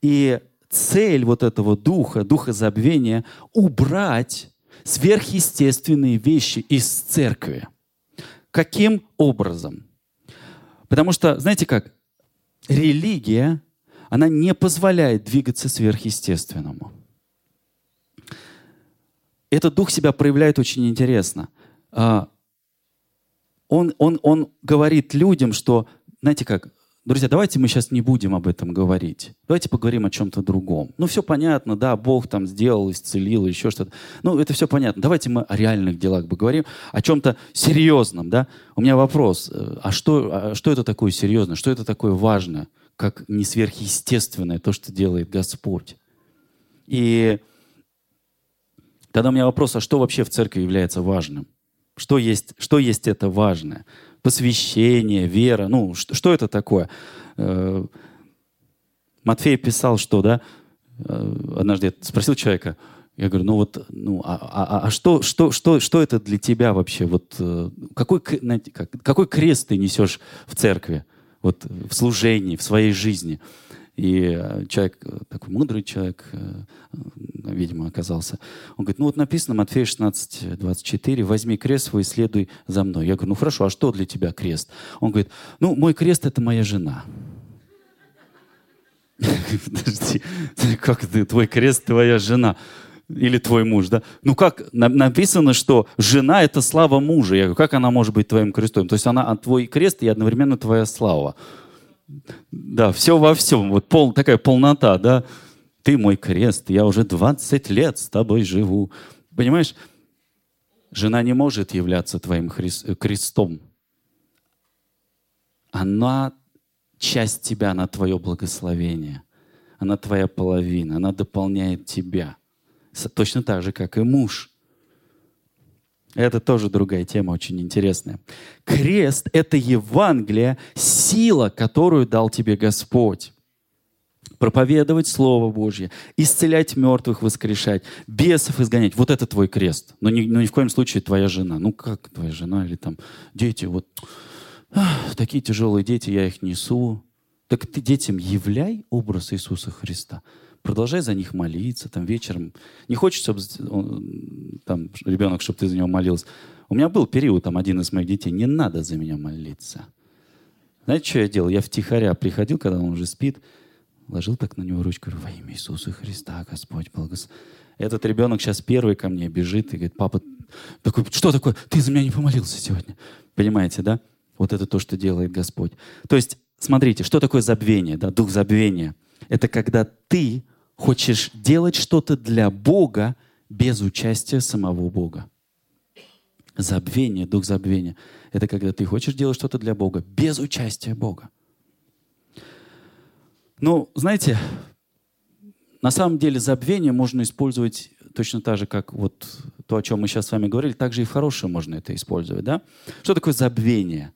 И цель вот этого духа, духа забвения, убрать сверхъестественные вещи из церкви. Каким образом? Потому что, знаете как, религия, она не позволяет двигаться сверхъестественному. Этот дух себя проявляет очень интересно. А, он, он, он говорит людям, что, знаете как, Друзья, давайте мы сейчас не будем об этом говорить. Давайте поговорим о чем-то другом. Ну, все понятно, да, Бог там сделал, исцелил, еще что-то. Ну, это все понятно. Давайте мы о реальных делах поговорим, о чем-то серьезном, да. У меня вопрос, э, а что, а что это такое серьезное, что это такое важное, как не сверхъестественное то, что делает Господь? И тогда у меня вопрос, а что вообще в церкви является важным? Что есть, что есть это важное? Посвящение, вера. Ну, что, что это такое? Э, Матфей писал, что, да, э, однажды я спросил человека, я говорю, ну вот, ну, а, а, а что, что, что, что это для тебя вообще? Вот э, какой, знаете, как, какой крест ты несешь в церкви, вот в служении, в своей жизни? И э, человек, э, такой мудрый человек, э, видимо, оказался, он говорит, ну вот написано Матфея 16, 24, возьми крест свой и следуй за мной. Я говорю, ну хорошо, а что для тебя крест? Он говорит, ну мой крест это моя жена. Подожди, как ты, твой крест твоя жена? Или твой муж, да? Ну как, написано, что жена — это слава мужа. Я говорю, как она может быть твоим крестом? То есть она а твой крест и одновременно твоя слава. Да, все во всем. Вот пол, такая полнота, да. Ты мой крест, я уже 20 лет с тобой живу. Понимаешь? Жена не может являться твоим крестом. Она часть тебя, она твое благословение. Она твоя половина, она дополняет тебя. Точно так же, как и муж. Это тоже другая тема, очень интересная. Крест — это Евангелие, сила, которую дал тебе Господь. Проповедовать Слово Божье, исцелять мертвых, воскрешать, бесов изгонять. Вот это твой крест. Но ни, но ни в коем случае твоя жена. Ну как твоя жена или там дети? Вот ах, такие тяжелые дети, я их несу. Так ты детям являй образ Иисуса Христа продолжай за них молиться, там вечером. Не хочешь, чтобы там, ребенок, чтобы ты за него молился. У меня был период, там один из моих детей, не надо за меня молиться. Знаете, что я делал? Я втихаря приходил, когда он уже спит, ложил так на него ручку, говорю, во имя Иисуса Христа, Господь, благос... Этот ребенок сейчас первый ко мне бежит и говорит, папа, такой, что такое? Ты за меня не помолился сегодня. Понимаете, да? Вот это то, что делает Господь. То есть, смотрите, что такое забвение, да, дух забвения – это когда ты хочешь делать что-то для Бога без участия самого Бога. Забвение, дух забвения. Это когда ты хочешь делать что-то для Бога без участия Бога. Ну, знаете, на самом деле забвение можно использовать точно так же, как вот то, о чем мы сейчас с вами говорили, также и в хорошее можно это использовать. Да? Что такое забвение?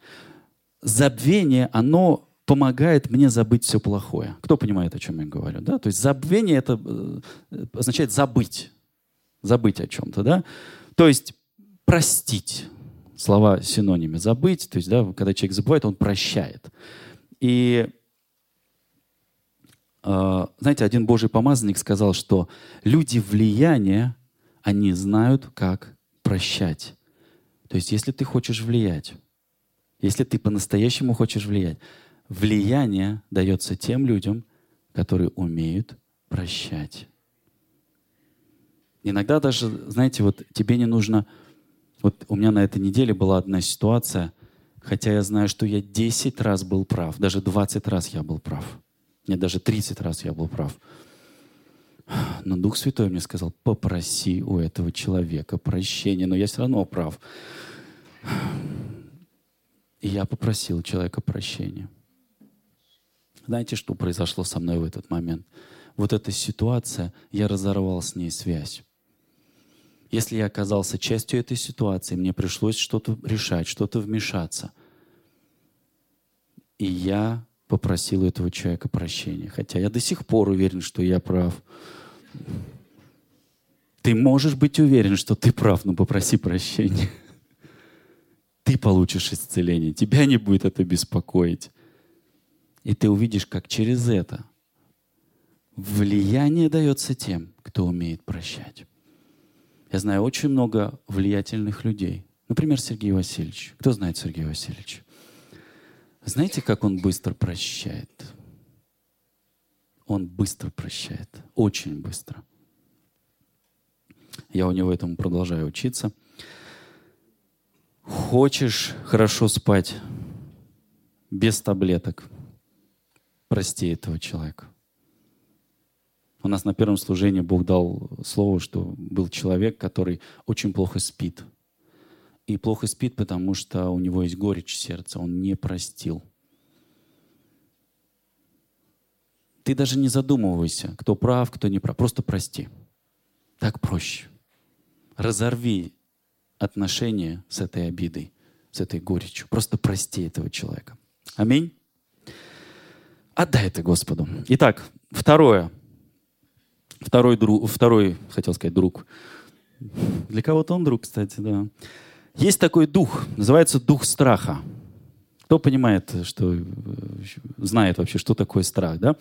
Забвение, оно помогает мне забыть все плохое. Кто понимает, о чем я говорю? Да? То есть забвение это э, означает забыть. забыть о чем-то, да? То есть простить. Слова синонимы. Забыть, то есть, да, когда человек забывает, он прощает. И э, знаете, один Божий помазанник сказал, что люди влияния, они знают, как прощать. То есть, если ты хочешь влиять, если ты по-настоящему хочешь влиять, влияние дается тем людям, которые умеют прощать. Иногда даже, знаете, вот тебе не нужно... Вот у меня на этой неделе была одна ситуация, хотя я знаю, что я 10 раз был прав, даже 20 раз я был прав. Нет, даже 30 раз я был прав. Но Дух Святой мне сказал, попроси у этого человека прощения, но я все равно прав. И я попросил человека прощения. Знаете, что произошло со мной в этот момент? Вот эта ситуация, я разорвал с ней связь. Если я оказался частью этой ситуации, мне пришлось что-то решать, что-то вмешаться. И я попросил у этого человека прощения. Хотя я до сих пор уверен, что я прав. Ты можешь быть уверен, что ты прав, но попроси прощения. Ты получишь исцеление. Тебя не будет это беспокоить. И ты увидишь, как через это влияние дается тем, кто умеет прощать. Я знаю очень много влиятельных людей. Например, Сергей Васильевич. Кто знает Сергея Васильевича? Знаете, как он быстро прощает? Он быстро прощает. Очень быстро. Я у него этому продолжаю учиться. Хочешь хорошо спать без таблеток? Прости этого человека. У нас на первом служении Бог дал слово, что был человек, который очень плохо спит. И плохо спит, потому что у него есть горечь сердца, он не простил. Ты даже не задумывайся, кто прав, кто не прав. Просто прости. Так проще. Разорви отношения с этой обидой, с этой горечью. Просто прости этого человека. Аминь. Отдай это Господу. Итак, второе – Второй друг, второй, хотел сказать, друг. Для кого-то он друг, кстати, да. Есть такой дух, называется дух страха. Кто понимает, что э, знает вообще, что такое страх, да?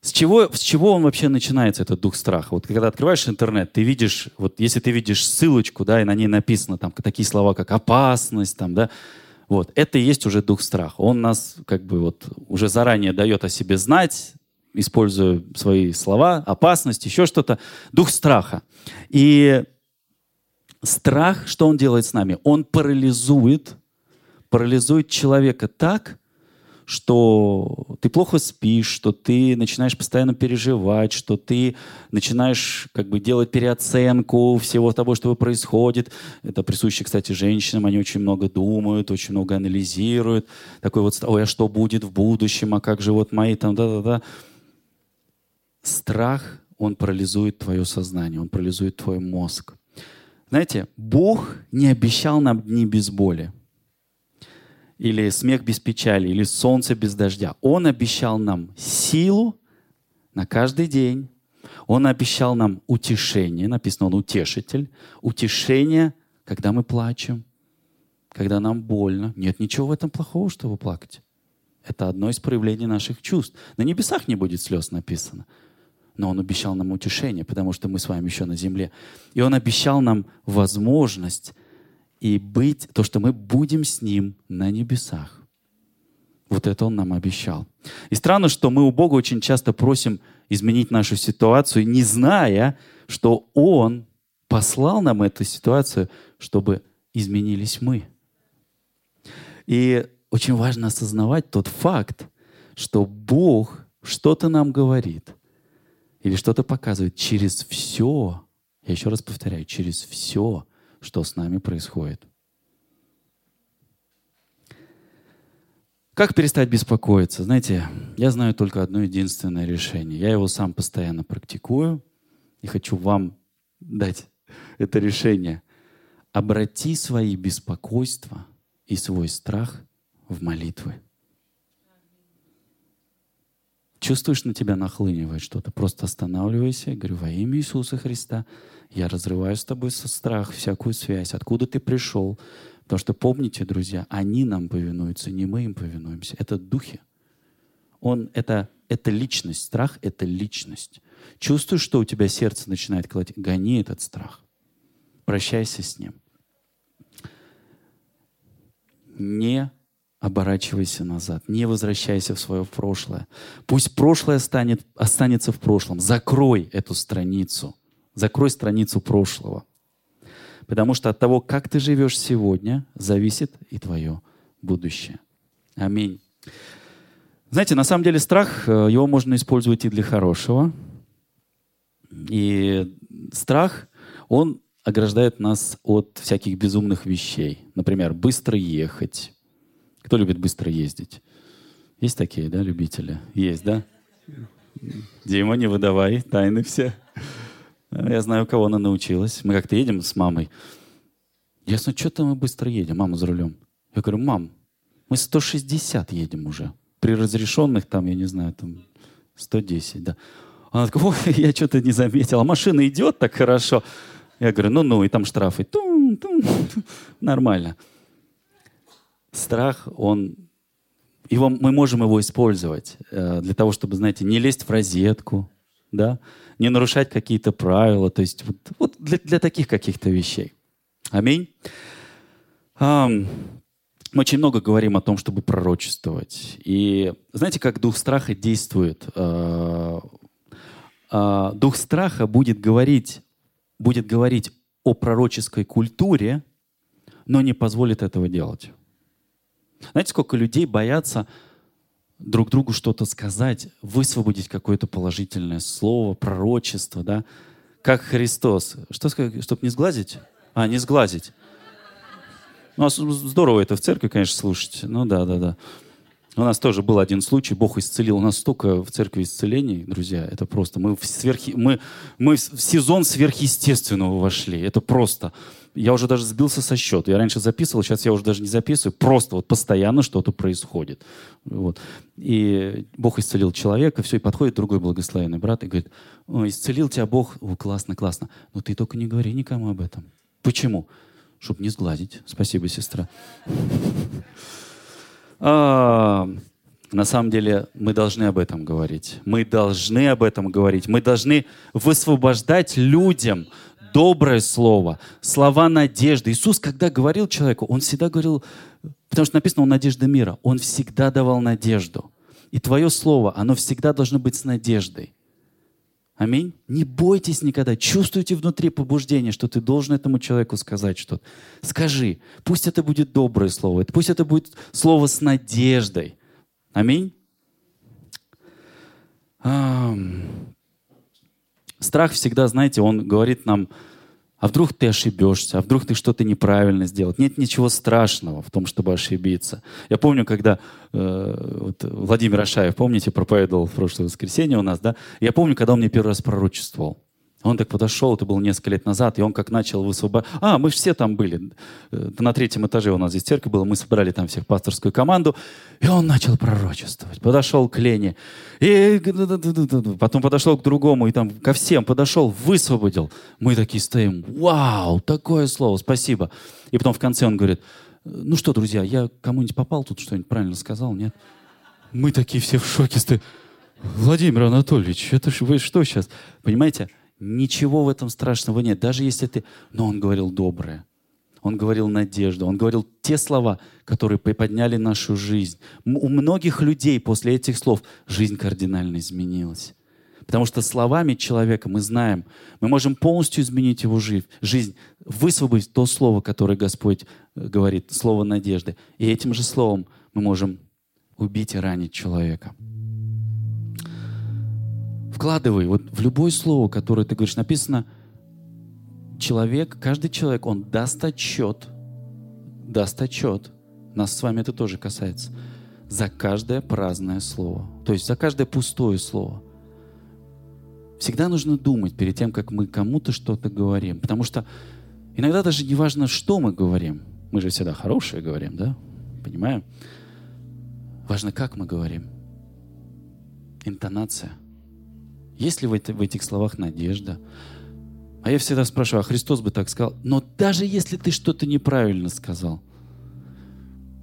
С чего, с чего он вообще начинается, этот дух страха? Вот когда открываешь интернет, ты видишь, вот если ты видишь ссылочку, да, и на ней написано там такие слова, как опасность, там, да, вот, это и есть уже дух страха. Он нас как бы вот уже заранее дает о себе знать, используя свои слова, опасность, еще что-то, дух страха. И страх, что он делает с нами? Он парализует, парализует человека так, что ты плохо спишь, что ты начинаешь постоянно переживать, что ты начинаешь как бы делать переоценку всего того, что происходит. Это присуще, кстати, женщинам. Они очень много думают, очень много анализируют. Такой вот, ой, а что будет в будущем, а как же вот мои там, да-да-да. Страх, он парализует твое сознание, он парализует твой мозг. Знаете, Бог не обещал нам дни без боли, или смех без печали, или солнце без дождя. Он обещал нам силу на каждый день. Он обещал нам утешение, написано, он утешитель, утешение, когда мы плачем, когда нам больно. Нет ничего в этом плохого, чтобы плакать. Это одно из проявлений наших чувств. На небесах не будет слез написано но Он обещал нам утешение, потому что мы с вами еще на земле. И Он обещал нам возможность и быть, то, что мы будем с Ним на небесах. Вот это Он нам обещал. И странно, что мы у Бога очень часто просим изменить нашу ситуацию, не зная, что Он послал нам эту ситуацию, чтобы изменились мы. И очень важно осознавать тот факт, что Бог что-то нам говорит – или что-то показывает через все, я еще раз повторяю, через все, что с нами происходит. Как перестать беспокоиться? Знаете, я знаю только одно единственное решение. Я его сам постоянно практикую и хочу вам дать это решение. Обрати свои беспокойства и свой страх в молитвы. чувствуешь, на тебя нахлынивает что-то, просто останавливайся говорю, во имя Иисуса Христа, я разрываю с тобой со страх, всякую связь, откуда ты пришел. Потому что помните, друзья, они нам повинуются, не мы им повинуемся. Это духи. Он, это, это личность. Страх — это личность. Чувствуешь, что у тебя сердце начинает колотить? Гони этот страх. Прощайся с ним. Не оборачивайся назад, не возвращайся в свое прошлое. Пусть прошлое станет, останется в прошлом. Закрой эту страницу. Закрой страницу прошлого. Потому что от того, как ты живешь сегодня, зависит и твое будущее. Аминь. Знаете, на самом деле страх, э, его можно использовать и для хорошего. И страх, он ограждает нас от всяких безумных вещей. Например, быстро ехать, кто любит быстро ездить? Есть такие, да, любители? Есть, да? Дима, не выдавай, тайны все. Я знаю, кого она научилась. Мы как-то едем с мамой. Ясно, что-то мы быстро едем, мама за рулем. Я говорю, мам, мы 160 едем уже. При разрешенных там, я не знаю, там 110, да. Она такая, ой, я что-то не заметила. Машина идет так хорошо. Я говорю, ну-ну, и там штрафы. Тум, тум, тум. Нормально страх, он, его, мы можем его использовать э, для того, чтобы, знаете, не лезть в розетку, да, не нарушать какие-то правила, то есть вот, вот для, для таких каких-то вещей. Аминь. Um, мы очень много говорим о том, чтобы пророчествовать. И знаете, как дух страха действует? Uh, uh, дух страха будет говорить, будет говорить о пророческой культуре, но не позволит этого делать. Знаете, сколько людей боятся друг другу что-то сказать, высвободить какое-то положительное слово, пророчество, да? Как Христос. Что сказать, чтобы не сглазить? А, не сглазить. Ну, а здорово это в церкви, конечно, слушать. Ну да, да, да. У нас тоже был один случай, Бог исцелил. У нас столько в церкви исцелений, друзья, это просто. Мы в, сверхи, мы, мы в сезон сверхъестественного вошли. Это просто я уже даже сбился со счета. Я раньше записывал, сейчас я уже даже не записываю. Просто вот постоянно что-то происходит. Вот. И Бог исцелил человека, все, и подходит другой благословенный брат и говорит, О, исцелил тебя Бог, О, классно, классно. Но ты только не говори никому об этом. Почему? Чтобы не сгладить. Спасибо, сестра. А, на самом деле мы должны об этом говорить. Мы должны об этом говорить. Мы должны высвобождать людям доброе слово, слова надежды. Иисус, когда говорил человеку, Он всегда говорил, потому что написано, Он надежда мира, Он всегда давал надежду. И твое слово, оно всегда должно быть с надеждой. Аминь. Не бойтесь никогда. Чувствуйте внутри побуждение, что ты должен этому человеку сказать что-то. Скажи. Пусть это будет доброе слово. Пусть это будет слово с надеждой. Аминь. Страх всегда, знаете, он говорит нам, а вдруг ты ошибешься, а вдруг ты что-то неправильно сделал. Нет ничего страшного в том, чтобы ошибиться. Я помню, когда э, вот Владимир Ашаев, помните, проповедовал в прошлое воскресенье у нас, да? Я помню, когда он мне первый раз пророчествовал. Он так подошел, это было несколько лет назад, и он как начал высвобождать. А, мы все там были. Э, на третьем этаже у нас здесь церковь была, мы собрали там всех пасторскую команду, и он начал пророчествовать. Подошел к Лене, и потом подошел к другому, и там ко всем подошел, высвободил. Мы такие стоим, вау, такое слово, спасибо. И потом в конце он говорит, ну что, друзья, я кому-нибудь попал тут, что-нибудь правильно сказал, нет? Мы такие все в шоке стоим. Владимир Анатольевич, это вы что сейчас? Понимаете, Ничего в этом страшного нет. Даже если ты... Но он говорил доброе. Он говорил надежду. Он говорил те слова, которые приподняли нашу жизнь. У многих людей после этих слов жизнь кардинально изменилась. Потому что словами человека мы знаем, мы можем полностью изменить его жизнь, высвободить то слово, которое Господь э, говорит, слово надежды. И этим же словом мы можем убить и ранить человека вкладывай вот в любое слово, которое ты говоришь, написано, человек, каждый человек, он даст отчет, даст отчет, нас с вами это тоже касается, за каждое праздное слово, то есть за каждое пустое слово. Всегда нужно думать перед тем, как мы кому-то что-то говорим, потому что иногда даже не важно, что мы говорим, мы же всегда хорошее говорим, да, понимаем? Важно, как мы говорим – интонация. Есть ли в, это, в этих словах надежда? А я всегда спрашиваю, а Христос бы так сказал? Но даже если ты что-то неправильно сказал,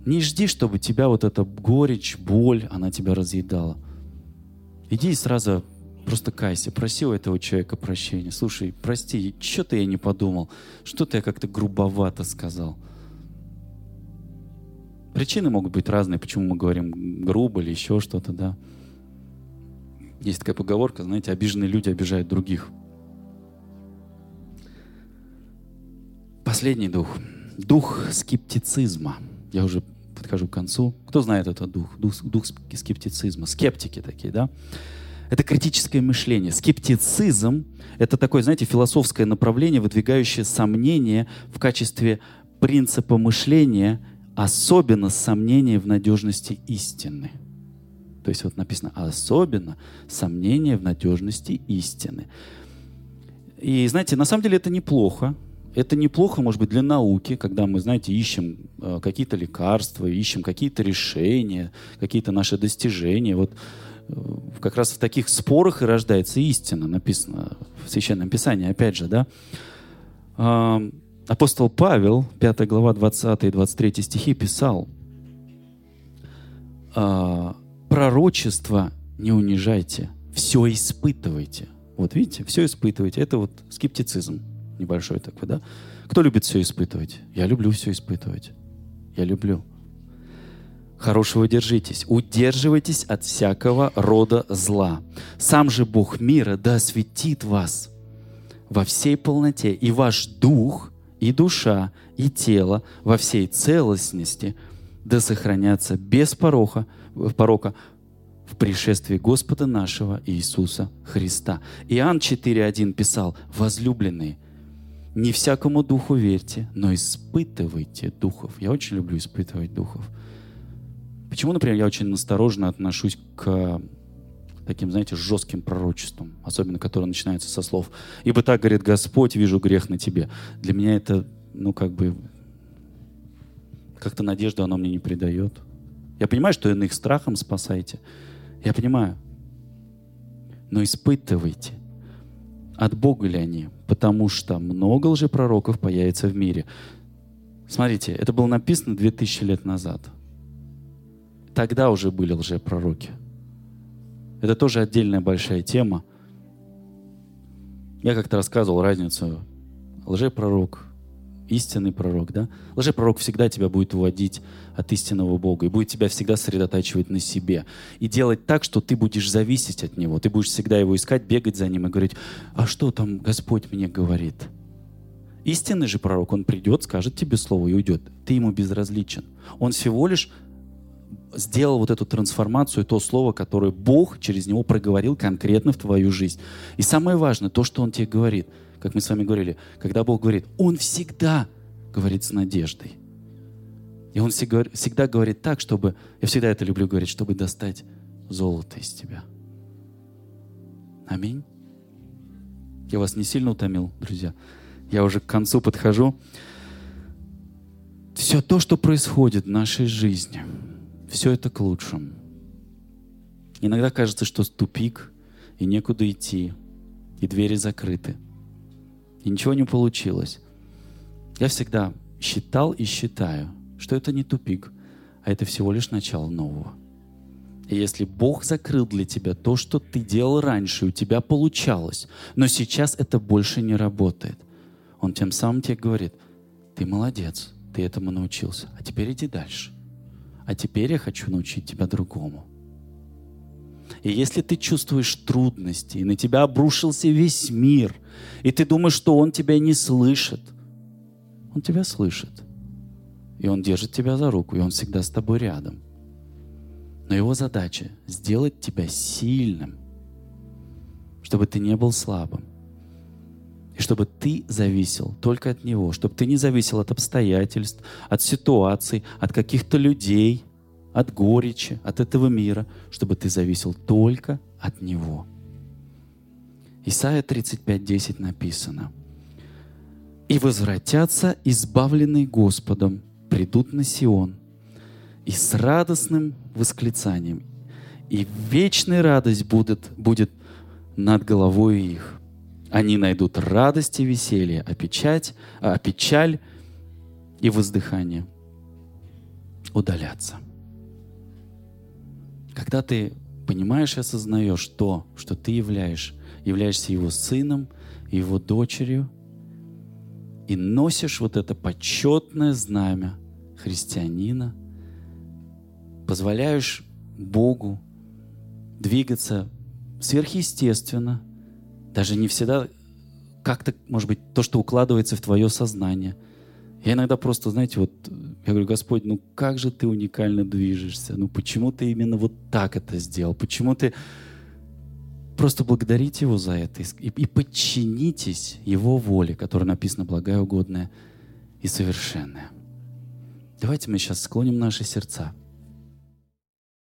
не жди, чтобы тебя вот эта горечь, боль, она тебя разъедала. Иди и сразу просто кайся, проси у этого человека прощения. Слушай, прости, что-то я не подумал, что-то я как-то грубовато сказал. Причины могут быть разные, почему мы говорим грубо или еще что-то, да. Есть такая поговорка, знаете, обиженные люди обижают других. Последний дух. Дух скептицизма. Я уже подхожу к концу. Кто знает этот дух? Дух, дух скептицизма. Скептики такие, да? Это критическое мышление. Скептицизм — это такое, знаете, философское направление, выдвигающее сомнения в качестве принципа мышления, особенно сомнение в надежности истины. То есть вот написано особенно сомнение в надежности истины. И знаете, на самом деле это неплохо. Это неплохо, может быть, для науки, когда мы, знаете, ищем э, какие-то лекарства, ищем какие-то решения, какие-то наши достижения. Вот э, как раз в таких спорах и рождается истина, написано в Священном Писании, опять же, да. Апостол Павел, 5 глава, 20 и 23 стихи писал, э, пророчество не унижайте, все испытывайте. Вот видите, все испытывайте. Это вот скептицизм небольшой такой, да? Кто любит все испытывать? Я люблю все испытывать. Я люблю. Хорошего держитесь. Удерживайтесь от всякого рода зла. Сам же Бог мира да осветит вас во всей полноте, и ваш дух, и душа, и тело во всей целостности да сохранятся без пороха порока в пришествии Господа нашего Иисуса Христа. Иоанн 4.1 писал, «Возлюбленные, не всякому духу верьте, но испытывайте духов». Я очень люблю испытывать духов. Почему, например, я очень осторожно отношусь к таким, знаете, жестким пророчеством, особенно которые начинаются со слов «Ибо так, говорит Господь, вижу грех на тебе». Для меня это, ну, как бы, как-то надежду оно мне не придает. Я понимаю, что иных страхом спасаете. Я понимаю. Но испытывайте, от Бога ли они, потому что много лжепророков появится в мире. Смотрите, это было написано 2000 лет назад. Тогда уже были лжепророки. Это тоже отдельная большая тема. Я как-то рассказывал разницу лжепророк, истинный пророк, да? Лжепророк всегда тебя будет уводить от истинного Бога и будет тебя всегда сосредотачивать на себе. И делать так, что ты будешь зависеть от Него. Ты будешь всегда Его искать, бегать за Ним и говорить, а что там Господь мне говорит? Истинный же пророк, он придет, скажет тебе слово и уйдет. Ты ему безразличен. Он всего лишь сделал вот эту трансформацию, то слово, которое Бог через него проговорил конкретно в твою жизнь. И самое важное, то, что Он тебе говорит – как мы с вами говорили, когда Бог говорит, Он всегда говорит с надеждой. И Он всегда говорит так, чтобы, я всегда это люблю говорить, чтобы достать золото из тебя. Аминь. Я вас не сильно утомил, друзья. Я уже к концу подхожу. Все то, что происходит в нашей жизни, все это к лучшему. Иногда кажется, что тупик, и некуда идти, и двери закрыты – и ничего не получилось. Я всегда считал и считаю, что это не тупик, а это всего лишь начало нового. И если Бог закрыл для тебя то, что ты делал раньше, у тебя получалось, но сейчас это больше не работает, Он тем самым тебе говорит, ты молодец, ты этому научился, а теперь иди дальше. А теперь я хочу научить тебя другому. И если ты чувствуешь трудности, и на тебя обрушился весь мир, и ты думаешь, что он тебя не слышит, он тебя слышит. И он держит тебя за руку, и он всегда с тобой рядом. Но его задача — сделать тебя сильным, чтобы ты не был слабым. И чтобы ты зависел только от Него, чтобы ты не зависел от обстоятельств, от ситуаций, от каких-то людей, от горечи, от этого мира, чтобы ты зависел только от Него. Исайя 35.10 написано. «И возвратятся избавленные Господом, придут на Сион, и с радостным восклицанием и вечная радость будет, будет над головой их. Они найдут радость и веселье, а печать, а печаль и воздыхание удалятся. Когда ты понимаешь и осознаешь то, что ты являешь, являешься его сыном, его дочерью, и носишь вот это почетное знамя христианина, позволяешь Богу двигаться сверхъестественно, даже не всегда как-то, может быть, то, что укладывается в твое сознание. Я иногда просто, знаете, вот я говорю, Господь, ну как же ты уникально движешься? Ну почему ты именно вот так это сделал? Почему ты... Просто благодарите Его за это и, и подчинитесь Его воле, которая написана благая, угодная и совершенная. Давайте мы сейчас склоним наши сердца.